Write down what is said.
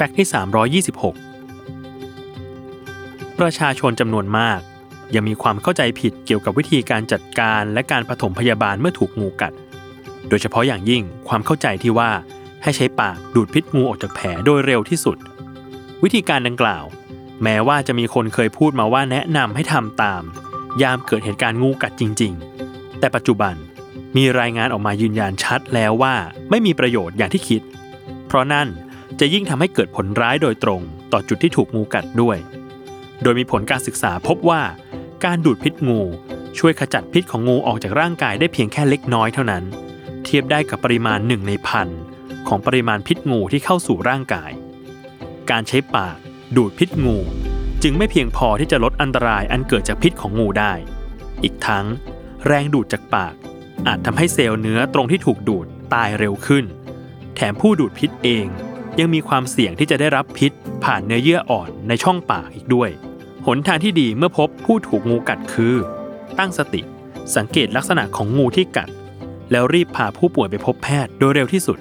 แฟกต์ที่ 326 ประชาชนจำนวนมาก ยังมีความเข้าใจผิดเกี่ยวกับวิธีการจัดการและการปฐมพยาบาลเมื่อถูกงูกัด โดยเฉพาะอย่างยิ่งความเข้าใจที่ว่าให้ใช้ปากดูดพิษงูออกจากแผลโดยเร็วที่สุด วิธีการดังกล่าว แม้ว่าจะมีคนเคยพูดมาว่าแนะนำให้ทำตาม ยามเกิดเหตุการณ์งูกัดจริง ๆ แต่ปัจจุบันมีรายงานออกมายืนยันชัดแล้วว่าไม่มีประโยชน์อย่างที่คิด เพราะนั่น จะยิ่งทำให้เกิดผลร้ายโดยตรง ต่อจุดที่ถูกงูกัดด้วย โดยมีผลการศึกษาพบว่า การดูดพิษงูช่วยขจัดพิษของงูออกจากร่างกายได้เพียงแค่เล็กน้อยเท่านั้น เทียบได้กับปริมาณหนึ่งในพันของปริมาณพิษงูที่เข้าสู่ร่างกาย การใช้ปากดูดพิษงู จึงไม่เพียงพอที่จะลดอันตรายอันเกิดจากพิษของงูได้ อีกทั้ง แรงดูดจากปาก อาจทำให้เซลล์เนื้อตรงที่ถูกดูดตายเร็วขึ้น แถมผู้ดูดพิษเอง ยังมีความเสี่ยงที่จะได้รับพิษ ผ่านเนื้อเยื่ออ่อนในช่องปากอีกด้วย หนทางที่ดีเมื่อพบผู้ถูกงูกัดคือ ตั้งสติ สังเกตลักษณะของงูที่กัด แล้วรีบพาผู้ป่วยไปพบแพทย์โดยเร็วที่สุด